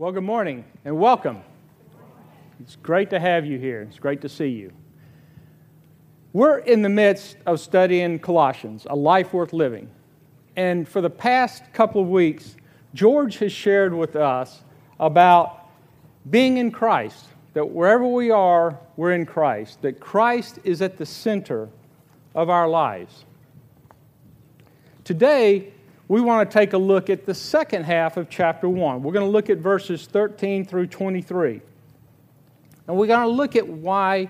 Well, good morning and welcome. It's great to have you here. It's great to see you. We're in the midst of studying Colossians, a life worth living. And for the past couple of weeks, George has shared with us about being in Christ, that wherever we are, we're in Christ, that Christ is at the center of our lives. Today, we want to take a look at the second half of chapter 1. We're going to look at verses 13 through 23. And we're going to look at why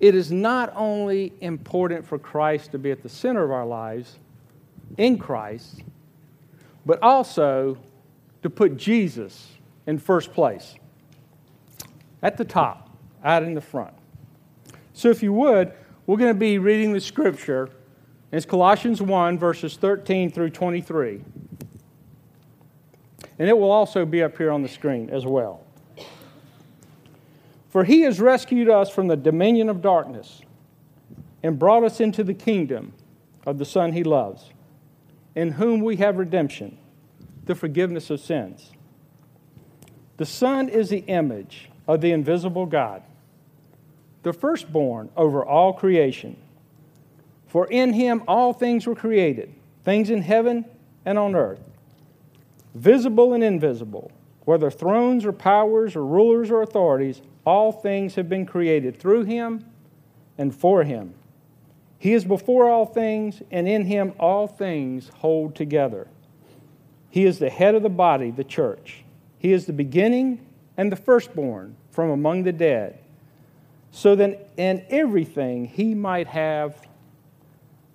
it is not only important for Christ to be at the center of our lives, in Christ, but also to put Jesus in first place, at the top, out in the front. So, if you would, we're going to be reading the scripture it's Colossians 1, verses 13 through 23. And it will also be up here on the screen as well. For he has rescued us from the dominion of darkness and brought us into the kingdom of the Son he loves, in whom we have redemption, the forgiveness of sins. The Son is the image of the invisible God, the firstborn over all creation. For in him all things were created, things in heaven and on earth, visible and invisible, whether thrones or powers or rulers or authorities, all things have been created through him and for him. He is before all things, and in him all things hold together. He is the head of the body, the church. He is the beginning and the firstborn from among the dead, so that in everything he might have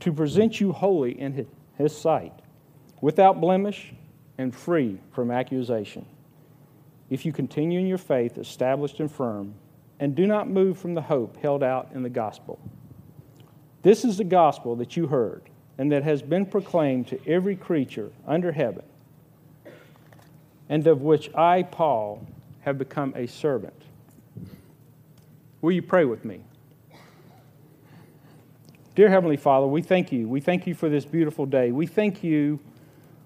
to present you holy in his sight, without blemish and free from accusation. If you continue in your faith, established and firm, and do not move from the hope held out in the gospel. This is the gospel that you heard and that has been proclaimed to every creature under heaven, and of which I, Paul, have become a servant. Will you pray with me? Dear Heavenly Father, we thank you. We thank you for this beautiful day. We thank you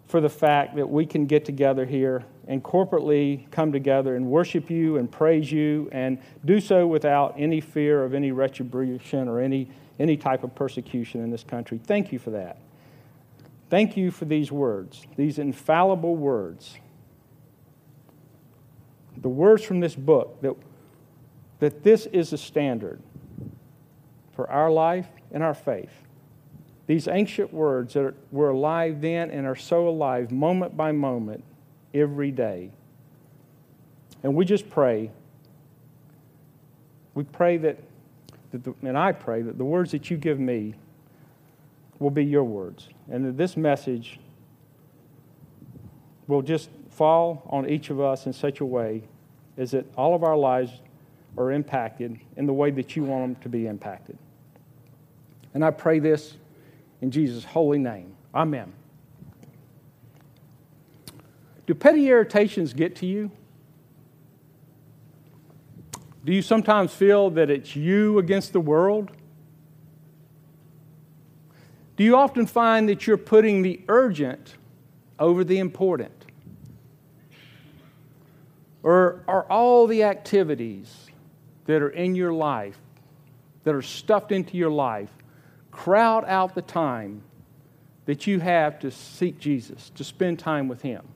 for the fact that we can get together here and corporately come together and worship you and praise you and do so without any fear of any retribution or any, any type of persecution in this country. Thank you for that. Thank you for these words, these infallible words. The words from this book that, that this is a standard for our life and our faith. These ancient words that were alive then and are so alive moment by moment every day. And we just pray. We pray that, that the, and I pray that the words that you give me will be your words. And that this message will just fall on each of us in such a way as that all of our lives are impacted in the way that you want them to be impacted. And I pray this in Jesus' holy name. Amen. Do petty irritations get to you? Do you sometimes feel that it's you against the world? Do you often find that you're putting the urgent over the important? Or are all the activities that are in your life, that are stuffed into your life, crowd out the time that you have to seek Jesus, to spend time with Him.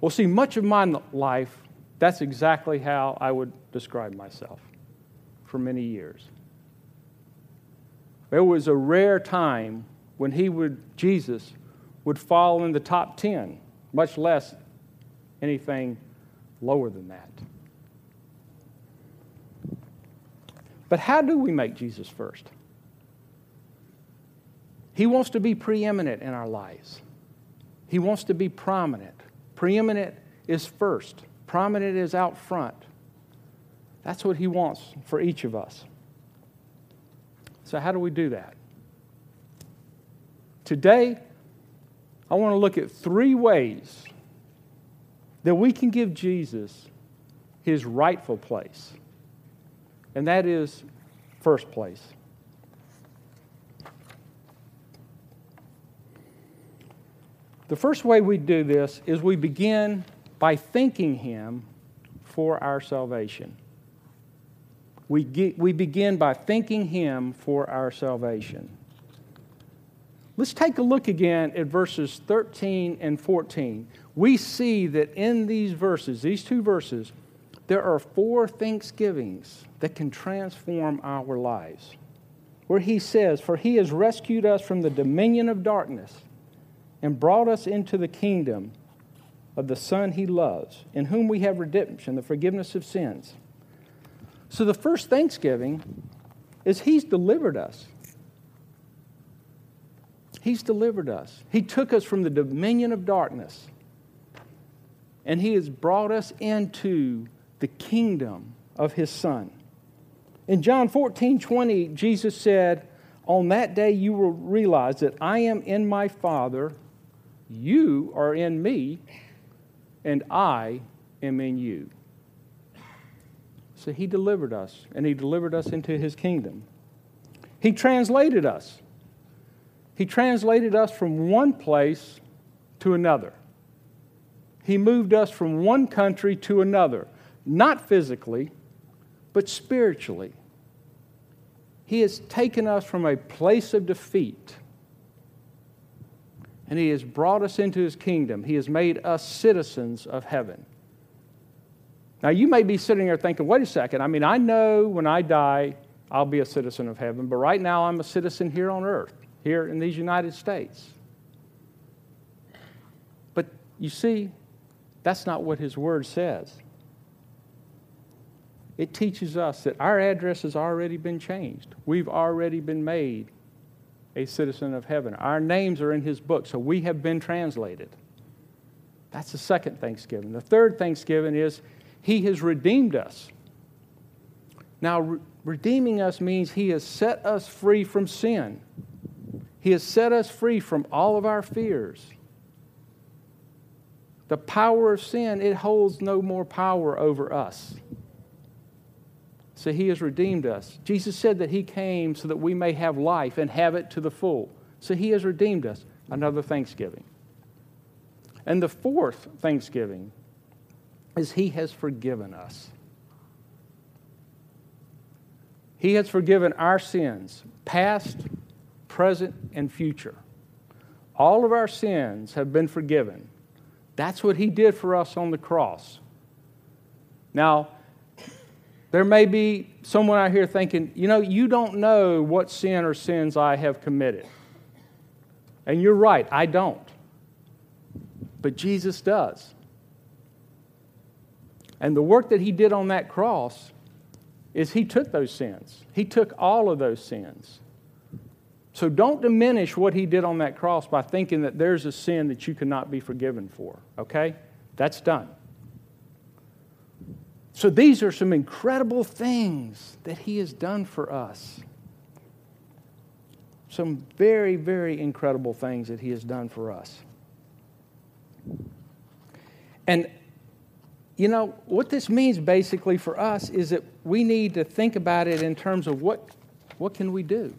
Well, see, much of my life, that's exactly how I would describe myself for many years. There was a rare time when he would, Jesus, would fall in the top 10, much less anything lower than that. But how do we make Jesus first? He wants to be preeminent in our lives. He wants to be prominent. Preeminent is first. prominent is out front. That's what He wants for each of us. So, how do we do that? Today, I want to look at three ways that we can give Jesus his rightful place, and that is first place. The first way we do this is we begin by thanking Him for our salvation. We, get, we begin by thanking Him for our salvation. Let's take a look again at verses 13 and 14. We see that in these verses, these two verses, there are four thanksgivings that can transform our lives. Where he says, For he has rescued us from the dominion of darkness and brought us into the kingdom of the Son he loves, in whom we have redemption, the forgiveness of sins. So the first thanksgiving is he's delivered us. He's delivered us. He took us from the dominion of darkness and he has brought us into the kingdom of his Son. In John 14 20, Jesus said, On that day you will realize that I am in my Father you are in me, and I am in you. So he delivered us, and he delivered us into his kingdom. He translated us. He translated us from one place to another. He moved us from one country to another, not physically, but spiritually. He has taken us from a place of defeat and He has brought us into His kingdom. He has made us citizens of heaven. Now, you may be sitting there thinking, wait a second, I mean, I know when I die, I'll be a citizen of heaven, but right now I'm a citizen here on earth, here in these United States. But you see, that's not what His Word says. It teaches us that our address has already been changed. We've already been made a citizen of heaven. Our names are in his book, so we have been translated. That's the second Thanksgiving. The third Thanksgiving is he has redeemed us. Now, re- redeeming us means he has set us free from sin. He has set us free from all of our fears. The power of sin, it holds no more power over us. So he has redeemed us. Jesus said that he came so that we may have life and have it to the full. So he has redeemed us. Another Thanksgiving. And the fourth Thanksgiving is he has forgiven us. He has forgiven our sins, past, present, and future. All of our sins have been forgiven. That's what he did for us on the cross. Now, there may be someone out here thinking, you know, you don't know what sin or sins I have committed. And you're right, I don't. But Jesus does. And the work that he did on that cross is he took those sins, he took all of those sins. So don't diminish what he did on that cross by thinking that there's a sin that you cannot be forgiven for, okay? That's done. So these are some incredible things that He has done for us. Some very, very incredible things that He has done for us. And, you know, what this means basically for us is that we need to think about it in terms of what, what can we do?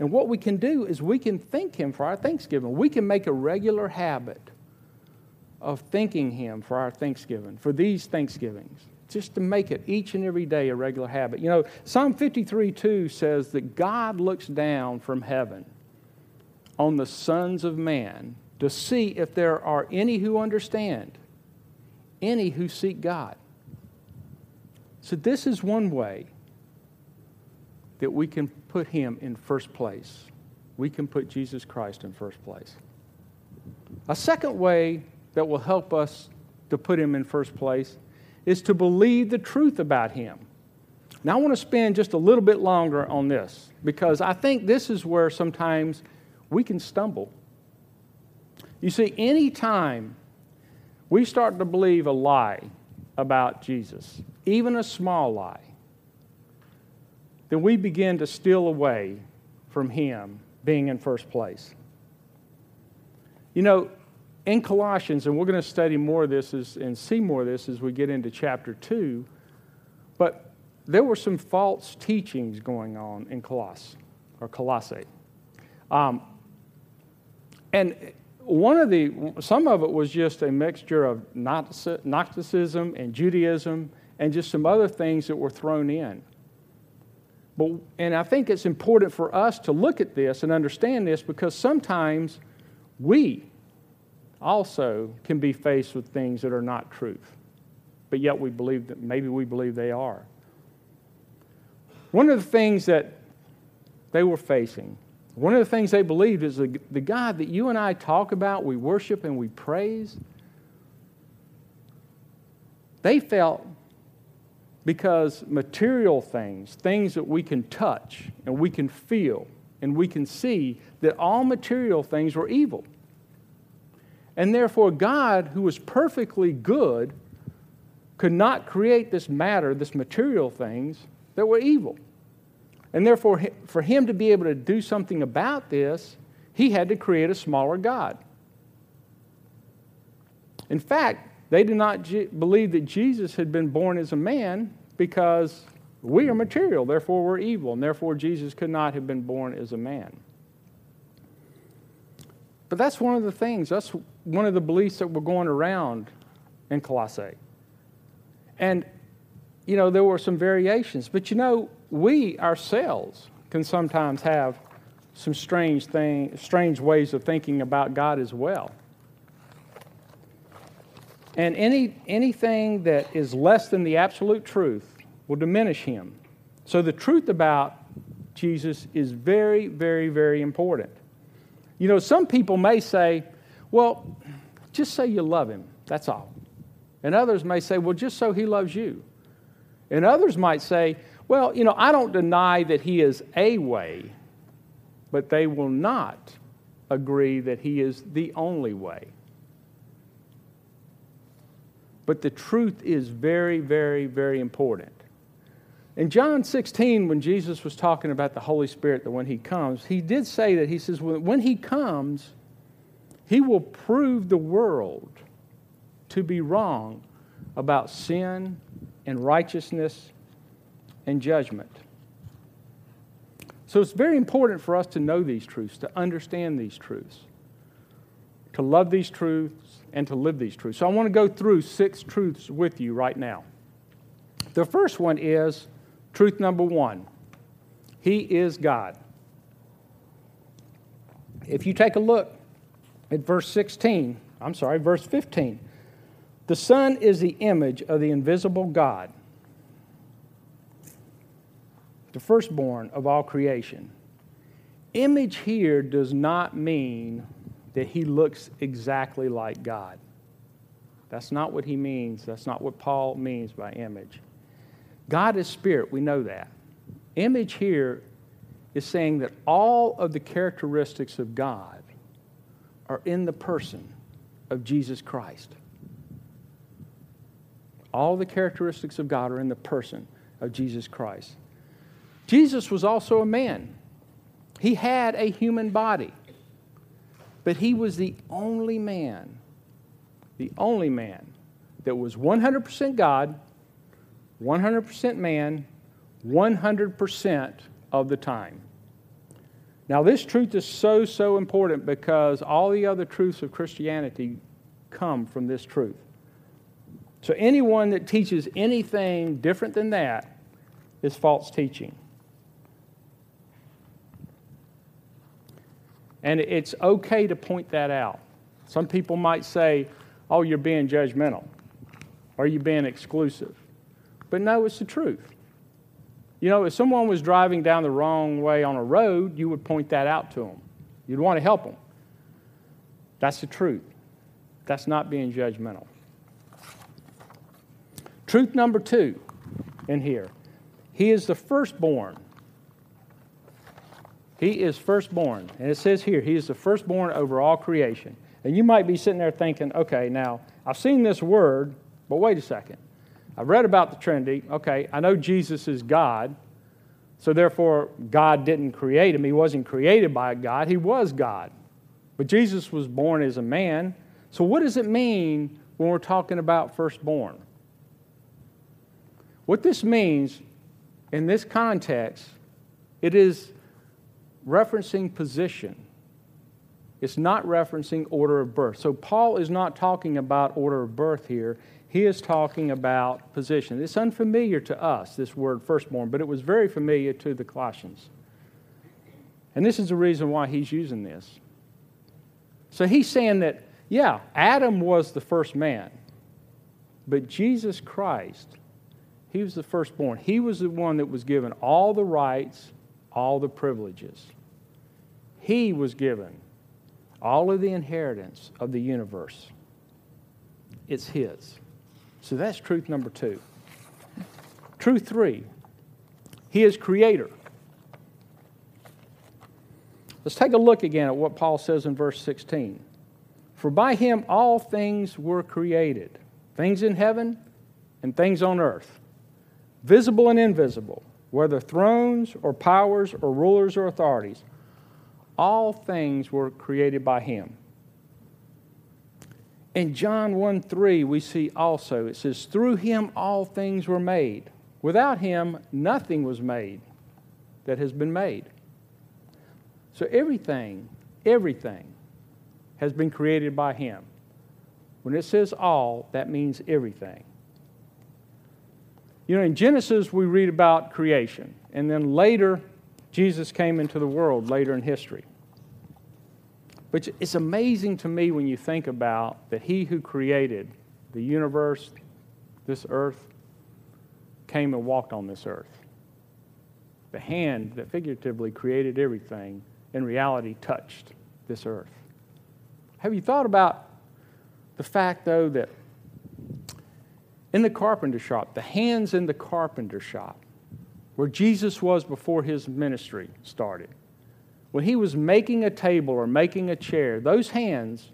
And what we can do is we can thank Him for our Thanksgiving. We can make a regular habit of thanking Him for our Thanksgiving, for these Thanksgivings just to make it each and every day a regular habit. You know, Psalm 53 2 says that God looks down from heaven on the sons of man to see if there are any who understand, any who seek God. So, this is one way that we can put Him in first place. We can put Jesus Christ in first place. A second way that will help us to put Him in first place is to believe the truth about him. Now, I want to spend just a little bit longer on this because I think this is where sometimes we can stumble. You see, anytime we start to believe a lie about Jesus, even a small lie, then we begin to steal away from Him being in first place. You know, in Colossians, and we're going to study more of this as, and see more of this as we get into chapter 2, but there were some false teachings going on in Colossae, or Colossae. Um, and one of the, some of it was just a mixture of Gnosticism and Judaism and just some other things that were thrown in. But, and I think it's important for us to look at this and understand this because sometimes we also can be faced with things that are not truth, but yet we believe that maybe we believe they are. One of the things that they were facing, one of the things they believed is the, the God that you and I talk about, we worship and we praise, they felt because material things, things that we can touch and we can feel and we can see, that all material things were evil. And therefore, God, who was perfectly good, could not create this matter, this material things that were evil. And therefore, for him to be able to do something about this, he had to create a smaller God. In fact, they did not believe that Jesus had been born as a man because we are material, therefore we're evil, and therefore Jesus could not have been born as a man. But that's one of the things, that's one of the beliefs that were going around in Colossae. And, you know, there were some variations, but you know, we ourselves can sometimes have some strange thing, strange ways of thinking about God as well. And any, anything that is less than the absolute truth will diminish him. So the truth about Jesus is very, very, very important. You know, some people may say, well, just say you love him, that's all. And others may say, well, just so he loves you. And others might say, well, you know, I don't deny that he is a way, but they will not agree that he is the only way. But the truth is very, very, very important. In John 16, when Jesus was talking about the Holy Spirit, that when He comes, He did say that He says, when He comes, He will prove the world to be wrong about sin and righteousness and judgment. So it's very important for us to know these truths, to understand these truths, to love these truths, and to live these truths. So I want to go through six truths with you right now. The first one is truth number one He is God. If you take a look at verse 16, I'm sorry, verse 15, the Son is the image of the invisible God, the firstborn of all creation. Image here does not mean that he looks exactly like God. That's not what he means. That's not what Paul means by image. God is spirit, we know that. Image here is saying that all of the characteristics of God are in the person of Jesus Christ. All the characteristics of God are in the person of Jesus Christ. Jesus was also a man. He had a human body, but he was the only man, the only man that was 100% God 100% man, 100% of the time. Now, this truth is so, so important because all the other truths of Christianity come from this truth. So, anyone that teaches anything different than that is false teaching. And it's okay to point that out. Some people might say, oh, you're being judgmental, or you're being exclusive. But no, it's the truth. You know, if someone was driving down the wrong way on a road, you would point that out to them. You'd want to help them. That's the truth. That's not being judgmental. Truth number two in here He is the firstborn. He is firstborn. And it says here, He is the firstborn over all creation. And you might be sitting there thinking, okay, now I've seen this word, but wait a second. I've read about the Trinity. Okay, I know Jesus is God. So therefore, God didn't create him. He wasn't created by God. He was God. But Jesus was born as a man. So what does it mean when we're talking about firstborn? What this means in this context, it is referencing position. It's not referencing order of birth. So Paul is not talking about order of birth here. He is talking about position. It's unfamiliar to us, this word firstborn, but it was very familiar to the Colossians. And this is the reason why he's using this. So he's saying that, yeah, Adam was the first man, but Jesus Christ, he was the firstborn. He was the one that was given all the rights, all the privileges. He was given all of the inheritance of the universe. It's his. So that's truth number two. Truth three, he is creator. Let's take a look again at what Paul says in verse 16. For by him all things were created, things in heaven and things on earth, visible and invisible, whether thrones or powers or rulers or authorities. All things were created by him in John 1 3, we see also, it says, Through him all things were made. Without him, nothing was made that has been made. So everything, everything has been created by him. When it says all, that means everything. You know, in Genesis, we read about creation, and then later, Jesus came into the world later in history. But it's amazing to me when you think about that He who created the universe, this earth, came and walked on this earth. The hand that figuratively created everything, in reality, touched this earth. Have you thought about the fact, though, that in the carpenter shop, the hands in the carpenter shop, where Jesus was before his ministry started, when he was making a table or making a chair, those hands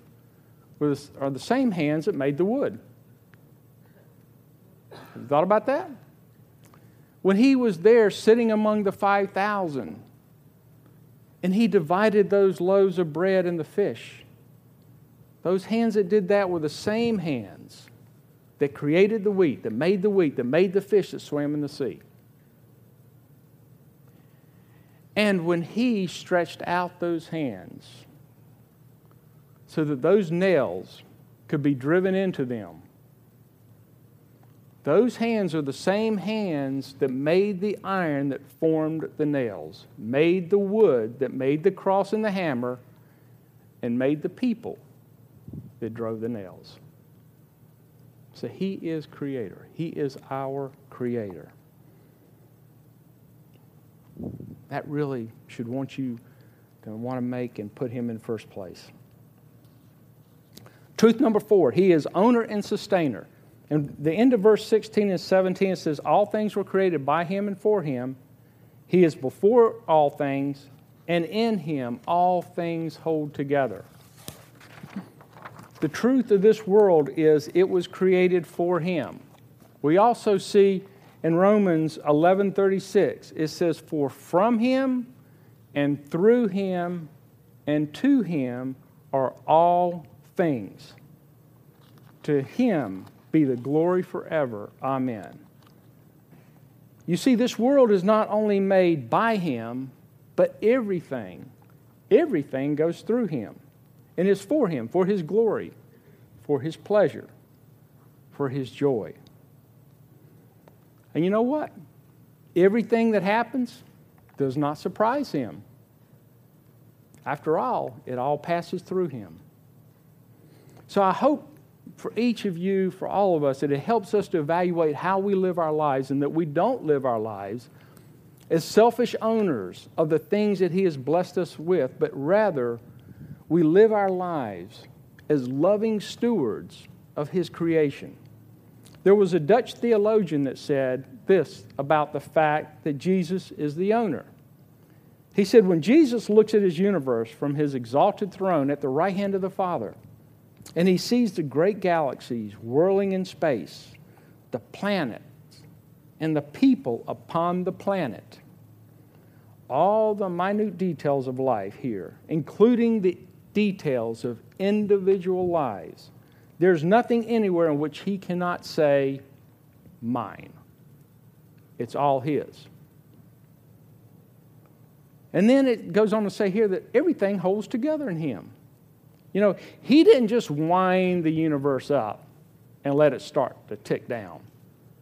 are the same hands that made the wood. Have you thought about that? When he was there sitting among the 5,000 and he divided those loaves of bread and the fish, those hands that did that were the same hands that created the wheat, that made the wheat, that made the fish that swam in the sea. And when he stretched out those hands so that those nails could be driven into them, those hands are the same hands that made the iron that formed the nails, made the wood that made the cross and the hammer, and made the people that drove the nails. So he is creator. He is our creator that really should want you to want to make and put him in first place. Truth number four, he is owner and sustainer. And the end of verse 16 and 17 it says, All things were created by him and for him. He is before all things, and in him all things hold together. The truth of this world is it was created for him. We also see in Romans 11:36 it says for from him and through him and to him are all things. To him be the glory forever. Amen. You see this world is not only made by him but everything everything goes through him. And is for him for his glory for his pleasure for his joy and you know what? Everything that happens does not surprise him. After all, it all passes through him. So I hope for each of you, for all of us, that it helps us to evaluate how we live our lives and that we don't live our lives as selfish owners of the things that He has blessed us with, but rather we live our lives as loving stewards of His creation. There was a Dutch theologian that said this about the fact that Jesus is the owner. He said, When Jesus looks at his universe from his exalted throne at the right hand of the Father, and he sees the great galaxies whirling in space, the planets and the people upon the planet. All the minute details of life here, including the details of individual lives. There's nothing anywhere in which he cannot say, mine. It's all his. And then it goes on to say here that everything holds together in him. You know, he didn't just wind the universe up and let it start to tick down.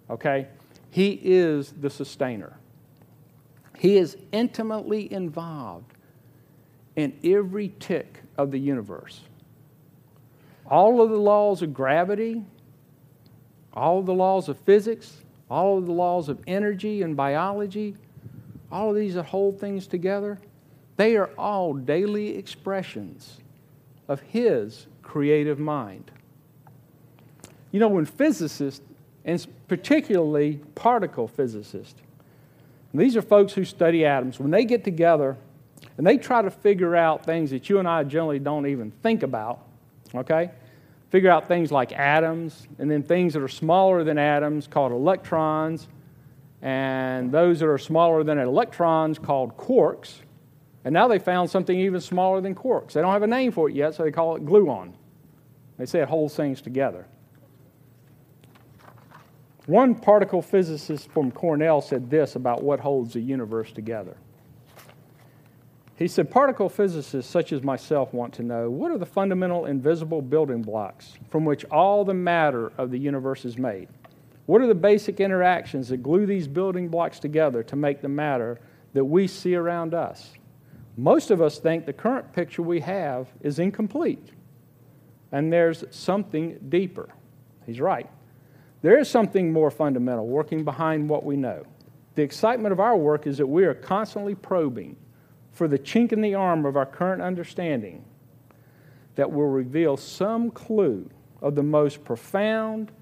Okay? He is the sustainer. He is intimately involved in every tick of the universe. All of the laws of gravity, all of the laws of physics, all of the laws of energy and biology, all of these that hold things together, they are all daily expressions of His creative mind. You know, when physicists, and particularly particle physicists, these are folks who study atoms, when they get together and they try to figure out things that you and I generally don't even think about, okay? Figure out things like atoms, and then things that are smaller than atoms called electrons, and those that are smaller than electrons called quarks. And now they found something even smaller than quarks. They don't have a name for it yet, so they call it gluon. They say it holds things together. One particle physicist from Cornell said this about what holds the universe together. He said, Particle physicists such as myself want to know what are the fundamental invisible building blocks from which all the matter of the universe is made? What are the basic interactions that glue these building blocks together to make the matter that we see around us? Most of us think the current picture we have is incomplete, and there's something deeper. He's right. There is something more fundamental working behind what we know. The excitement of our work is that we are constantly probing for the chink in the armor of our current understanding that will reveal some clue of the most profound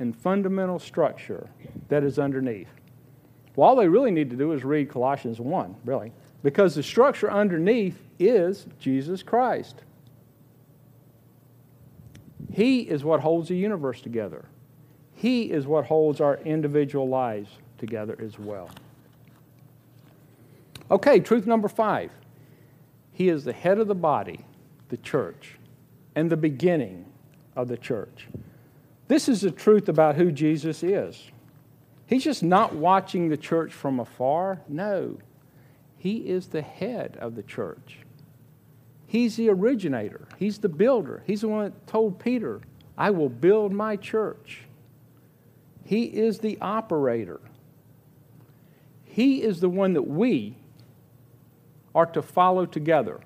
and fundamental structure that is underneath. Well, all they really need to do is read Colossians 1, really, because the structure underneath is Jesus Christ. He is what holds the universe together. He is what holds our individual lives together as well. Okay, truth number five He is the head of the body, the church, and the beginning of the church. This is the truth about who Jesus is. He's just not watching the church from afar. No, He is the head of the church. He's the originator, He's the builder. He's the one that told Peter, I will build my church. He is the operator. He is the one that we are to follow together.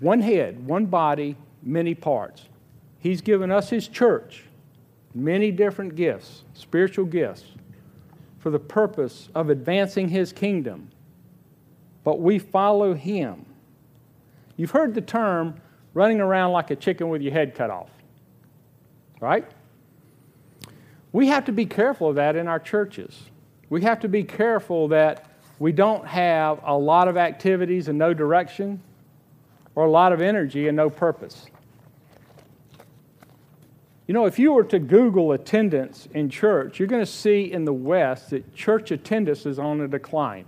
One head, one body, many parts. He's given us His church many different gifts, spiritual gifts, for the purpose of advancing His kingdom. But we follow Him. You've heard the term running around like a chicken with your head cut off, right? We have to be careful of that in our churches. We have to be careful that we don't have a lot of activities and no direction, or a lot of energy and no purpose. You know, if you were to Google attendance in church, you're going to see in the West that church attendance is on a decline.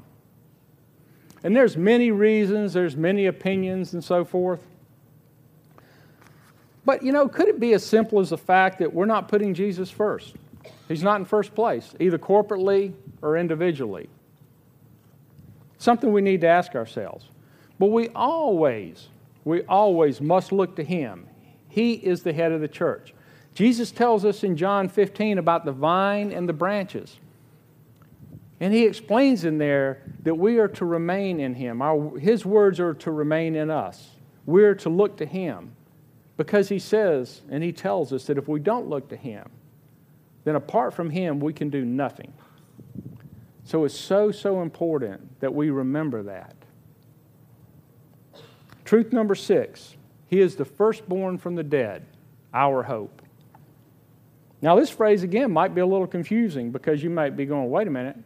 And there's many reasons, there's many opinions and so forth. But, you know, could it be as simple as the fact that we're not putting Jesus first? He's not in first place, either corporately or individually. Something we need to ask ourselves. But we always, we always must look to Him. He is the head of the church. Jesus tells us in John 15 about the vine and the branches. And he explains in there that we are to remain in him. Our, his words are to remain in us. We're to look to him because he says and he tells us that if we don't look to him, then apart from Him, we can do nothing. So it's so, so important that we remember that. Truth number six He is the firstborn from the dead, our hope. Now, this phrase again might be a little confusing because you might be going, wait a minute,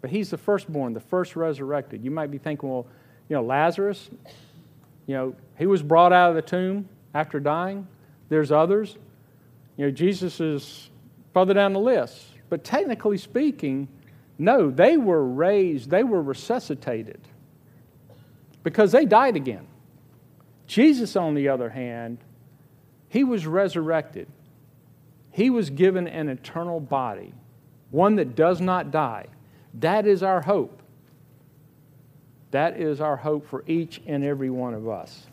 but He's the firstborn, the first resurrected. You might be thinking, well, you know, Lazarus, you know, he was brought out of the tomb after dying. There's others. You know, Jesus is further down the list. But technically speaking, no, they were raised, they were resuscitated because they died again. Jesus, on the other hand, he was resurrected. He was given an eternal body, one that does not die. That is our hope. That is our hope for each and every one of us.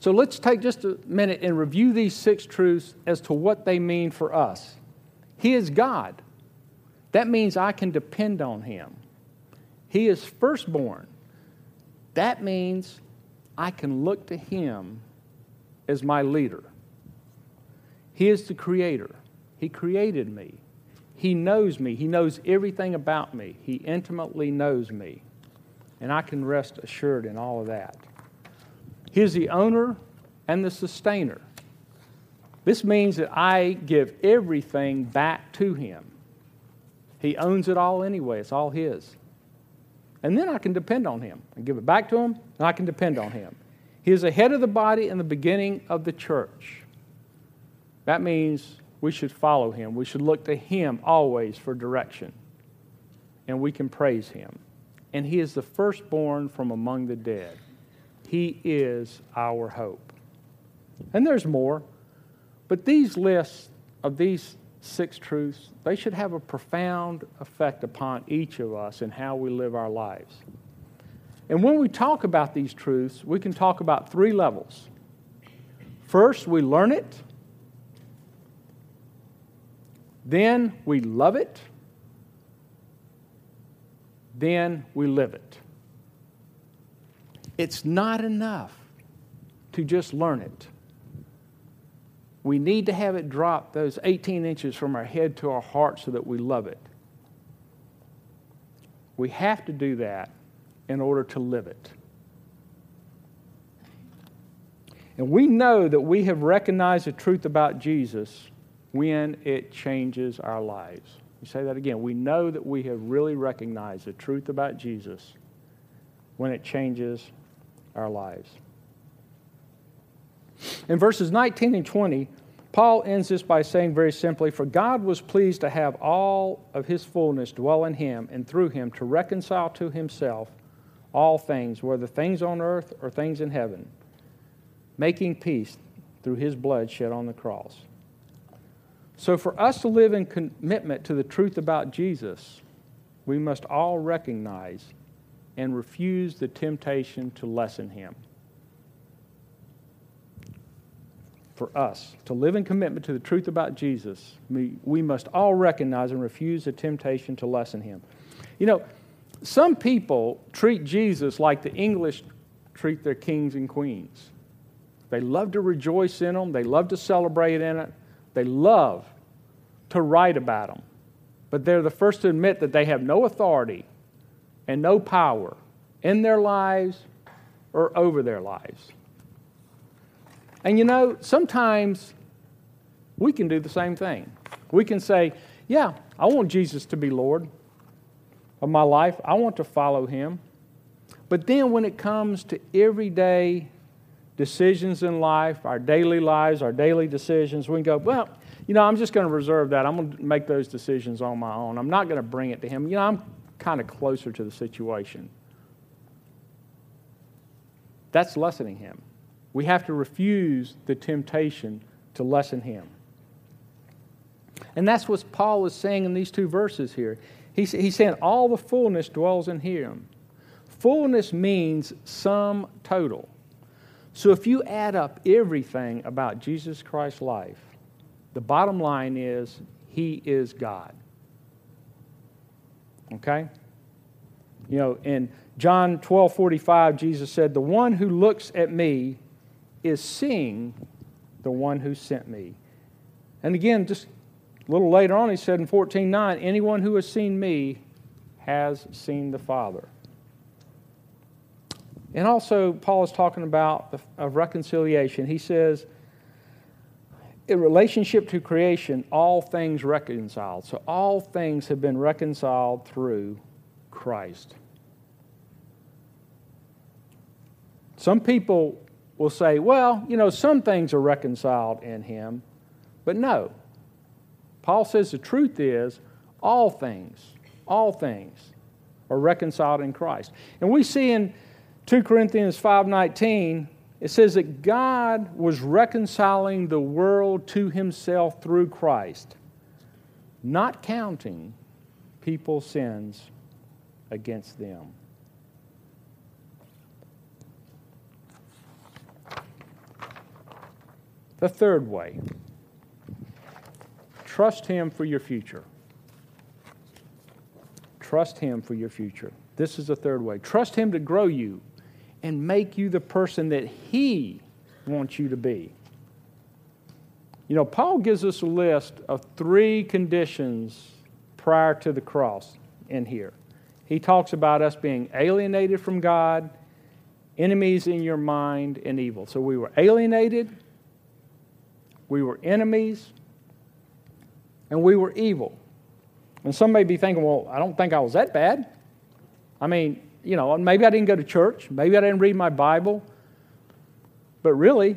So let's take just a minute and review these six truths as to what they mean for us. He is God. That means I can depend on Him. He is firstborn. That means I can look to Him as my leader. He is the creator. He created me. He knows me. He knows everything about me. He intimately knows me. And I can rest assured in all of that. He is the owner and the sustainer. This means that I give everything back to Him. He owns it all anyway, it's all His. And then I can depend on Him. I give it back to Him, and I can depend on Him. He is the head of the body and the beginning of the church. That means we should follow Him. We should look to Him always for direction. And we can praise Him. And He is the firstborn from among the dead. He is our hope. And there's more. But these lists of these six truths, they should have a profound effect upon each of us in how we live our lives. And when we talk about these truths, we can talk about three levels. First, we learn it, then we love it, then we live it. It's not enough to just learn it. We need to have it drop those 18 inches from our head to our heart so that we love it. We have to do that in order to live it. And we know that we have recognized the truth about Jesus when it changes our lives. You say that again. We know that we have really recognized the truth about Jesus when it changes our lives. In verses 19 and 20, Paul ends this by saying very simply For God was pleased to have all of his fullness dwell in him and through him to reconcile to himself all things, whether things on earth or things in heaven, making peace through his blood shed on the cross. So, for us to live in commitment to the truth about Jesus, we must all recognize and refuse the temptation to lessen him. For us to live in commitment to the truth about Jesus, we, we must all recognize and refuse the temptation to lessen him. You know, some people treat Jesus like the English treat their kings and queens. They love to rejoice in them, they love to celebrate in it, they love to write about them. But they're the first to admit that they have no authority and no power in their lives or over their lives. And you know, sometimes we can do the same thing. We can say, Yeah, I want Jesus to be Lord of my life. I want to follow him. But then when it comes to everyday decisions in life, our daily lives, our daily decisions, we can go, well, you know, I'm just going to reserve that. I'm going to make those decisions on my own. I'm not going to bring it to him. You know, I'm kind of closer to the situation. That's lessening him. We have to refuse the temptation to lessen him. And that's what Paul is saying in these two verses here. He's, he's saying all the fullness dwells in him. Fullness means sum total. So if you add up everything about Jesus Christ's life, the bottom line is he is God. Okay? You know, in John 12 45, Jesus said, The one who looks at me is seeing the one who sent me. And again, just a little later on, he said in 14:9, anyone who has seen me has seen the Father. And also, Paul is talking about the, of reconciliation. He says, in relationship to creation, all things reconciled. So all things have been reconciled through Christ. Some people will say, well, you know, some things are reconciled in him, but no. Paul says the truth is all things, all things are reconciled in Christ. And we see in 2 Corinthians 5:19 it says that God was reconciling the world to himself through Christ, not counting people's sins against them. The third way trust Him for your future. Trust Him for your future. This is the third way. Trust Him to grow you and make you the person that He wants you to be. You know, Paul gives us a list of three conditions prior to the cross in here. He talks about us being alienated from God, enemies in your mind, and evil. So we were alienated, we were enemies, and we were evil. And some may be thinking, well, I don't think I was that bad. I mean, you know, maybe I didn't go to church, maybe I didn't read my Bible, but really,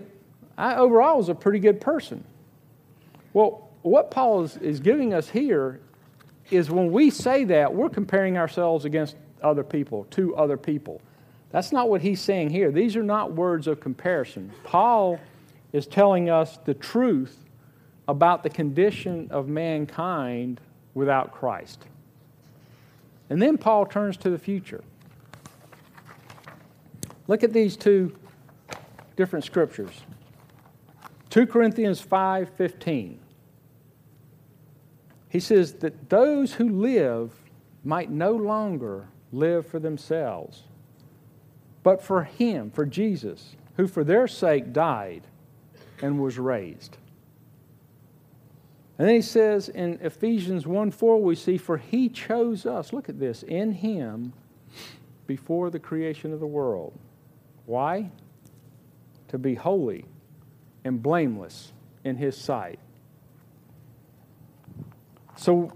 I overall was a pretty good person. Well, what Paul is, is giving us here is when we say that, we're comparing ourselves against other people, to other people. That's not what he's saying here. These are not words of comparison. Paul is telling us the truth about the condition of mankind without Christ. And then Paul turns to the future. Look at these two different scriptures. 2 Corinthians 5:15. He says that those who live might no longer live for themselves, but for him, for Jesus, who for their sake died and was raised. And then he says in Ephesians 1 4, we see, For he chose us, look at this, in him before the creation of the world. Why? To be holy and blameless in his sight. So,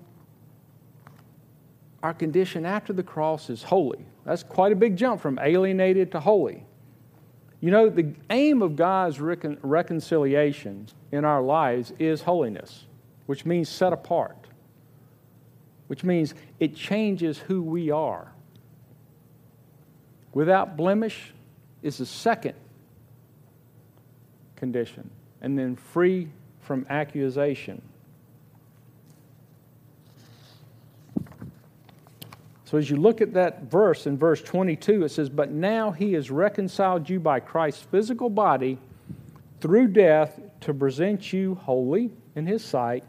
our condition after the cross is holy. That's quite a big jump from alienated to holy. You know, the aim of God's recon- reconciliation in our lives is holiness, which means set apart, which means it changes who we are. Without blemish is the second condition, and then free from accusation So as you look at that verse in verse 22, it says, But now he has reconciled you by Christ's physical body through death to present you holy in his sight,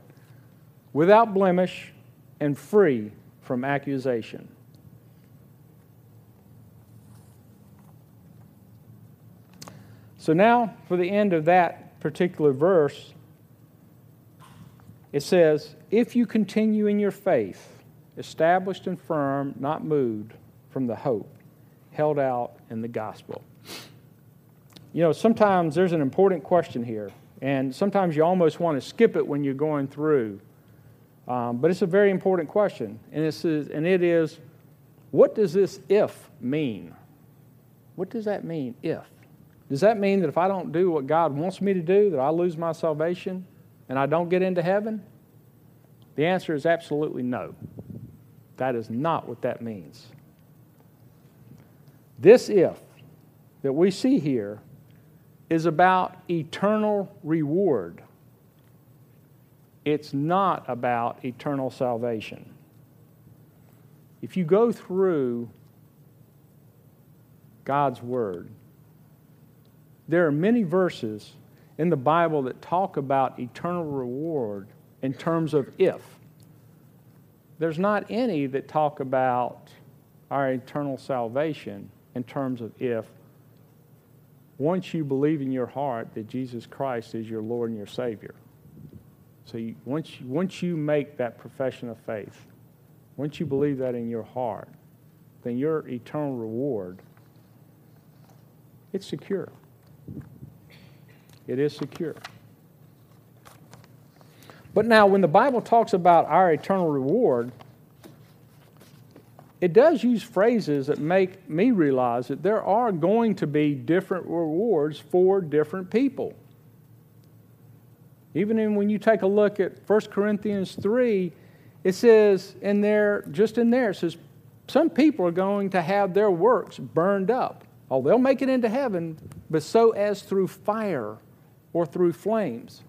without blemish, and free from accusation. So now, for the end of that particular verse, it says, If you continue in your faith, established and firm, not moved from the hope held out in the gospel. You know, sometimes there's an important question here, and sometimes you almost want to skip it when you're going through. Um, but it's a very important question, and, and it is what does this if mean? What does that mean, if? Does that mean that if I don't do what God wants me to do, that I lose my salvation and I don't get into heaven? The answer is absolutely no. That is not what that means. This if that we see here is about eternal reward. It's not about eternal salvation. If you go through God's Word, there are many verses in the Bible that talk about eternal reward in terms of if there's not any that talk about our eternal salvation in terms of if once you believe in your heart that Jesus Christ is your Lord and your Savior. So you, once, you, once you make that profession of faith, once you believe that in your heart, then your eternal reward, it's secure. It is secure. But now, when the Bible talks about our eternal reward, it does use phrases that make me realize that there are going to be different rewards for different people. Even in, when you take a look at 1 Corinthians 3, it says in there, just in there, it says, some people are going to have their works burned up. Oh, they'll make it into heaven, but so as through fire or through flames.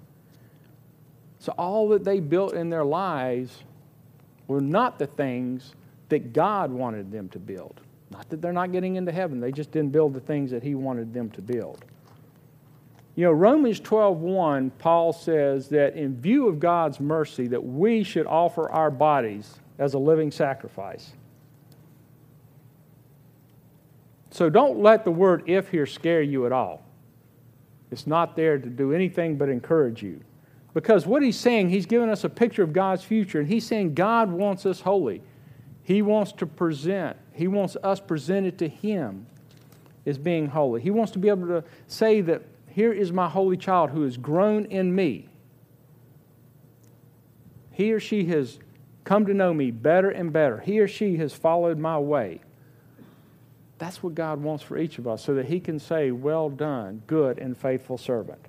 So all that they built in their lives were not the things that God wanted them to build. Not that they're not getting into heaven, they just didn't build the things that He wanted them to build. You know, Romans 12:1, Paul says that in view of God's mercy, that we should offer our bodies as a living sacrifice. So don't let the word if here scare you at all. It's not there to do anything but encourage you. Because what he's saying, he's giving us a picture of God's future, and he's saying God wants us holy. He wants to present, he wants us presented to him as being holy. He wants to be able to say that here is my holy child who has grown in me. He or she has come to know me better and better. He or she has followed my way. That's what God wants for each of us so that He can say, Well done, good and faithful servant.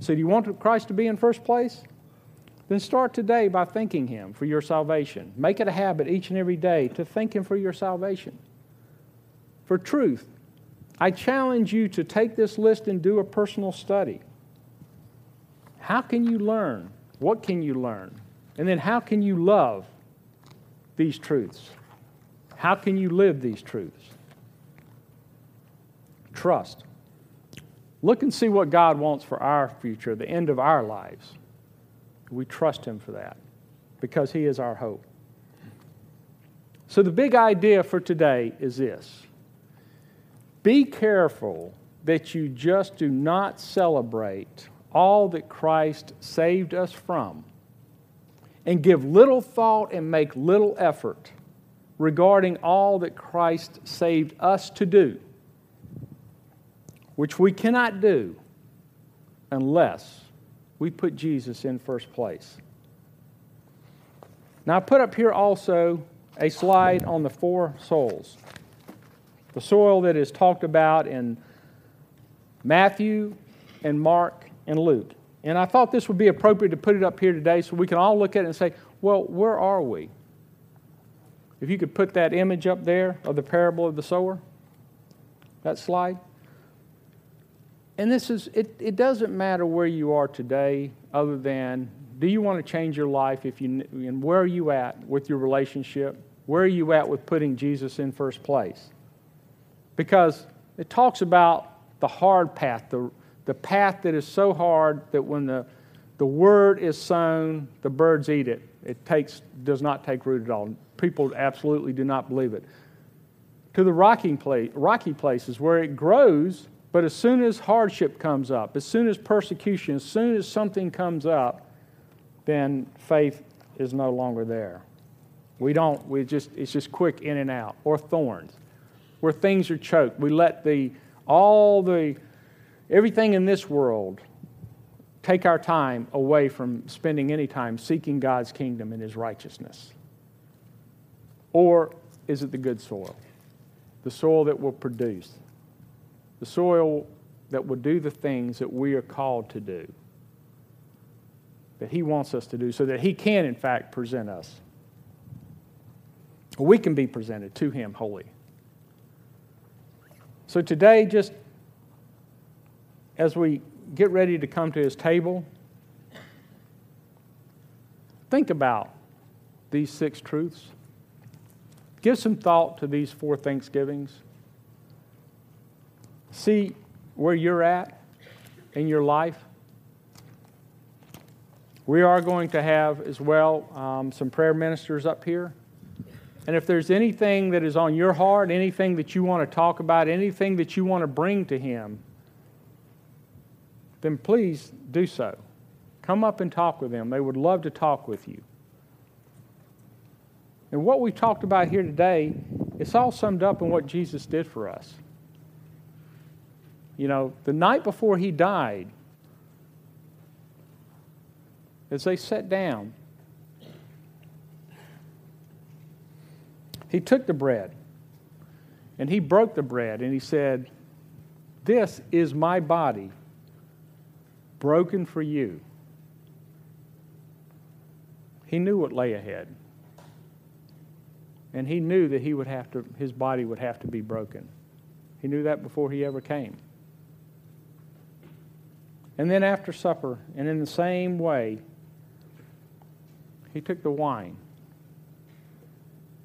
So, do you want Christ to be in first place? Then start today by thanking Him for your salvation. Make it a habit each and every day to thank Him for your salvation. For truth, I challenge you to take this list and do a personal study. How can you learn? What can you learn? And then how can you love these truths? How can you live these truths? Trust. Look and see what God wants for our future, the end of our lives. We trust Him for that because He is our hope. So, the big idea for today is this be careful that you just do not celebrate all that Christ saved us from and give little thought and make little effort regarding all that Christ saved us to do which we cannot do unless we put Jesus in first place. Now, I put up here also a slide on the four soils. The soil that is talked about in Matthew and Mark and Luke. And I thought this would be appropriate to put it up here today so we can all look at it and say, well, where are we? If you could put that image up there of the parable of the sower, that slide. And this is, it, it doesn't matter where you are today, other than do you want to change your life if you, and where are you at with your relationship? Where are you at with putting Jesus in first place? Because it talks about the hard path, the, the path that is so hard that when the, the word is sown, the birds eat it. It takes, does not take root at all. People absolutely do not believe it. To the rocky, place, rocky places where it grows, but as soon as hardship comes up, as soon as persecution, as soon as something comes up, then faith is no longer there. We don't, we just, it's just quick in and out. Or thorns, where things are choked. We let the, all the, everything in this world take our time away from spending any time seeking God's kingdom and His righteousness. Or is it the good soil? The soil that will produce the soil that will do the things that we are called to do, that He wants us to do, so that He can, in fact, present us. We can be presented to Him holy. So today, just as we get ready to come to His table, think about these six truths. Give some thought to these four Thanksgivings see where you're at in your life. We are going to have as well um, some prayer ministers up here. And if there's anything that is on your heart, anything that you want to talk about, anything that you want to bring to Him, then please do so. Come up and talk with them. They would love to talk with you. And what we've talked about here today, it's all summed up in what Jesus did for us. You know, the night before he died, as they sat down, he took the bread and he broke the bread and he said, This is my body broken for you. He knew what lay ahead. And he knew that he would have to, his body would have to be broken. He knew that before he ever came. And then after supper, and in the same way, he took the wine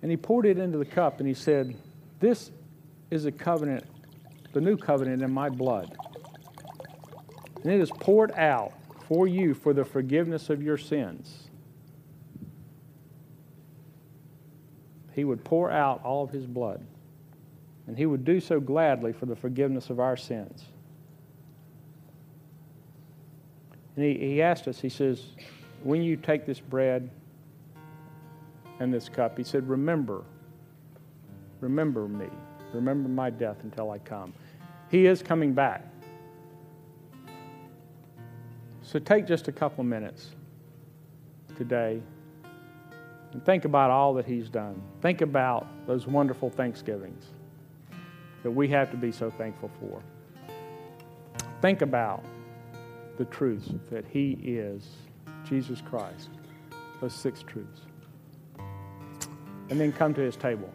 and he poured it into the cup and he said, This is a covenant, the new covenant in my blood. And it is poured out for you for the forgiveness of your sins. He would pour out all of his blood. And he would do so gladly for the forgiveness of our sins. And he, he asked us, he says, when you take this bread and this cup, he said, remember, remember me. Remember my death until I come. He is coming back. So take just a couple minutes today and think about all that He's done. Think about those wonderful Thanksgivings that we have to be so thankful for. Think about the truths that He is Jesus Christ, those six truths. And then come to His table.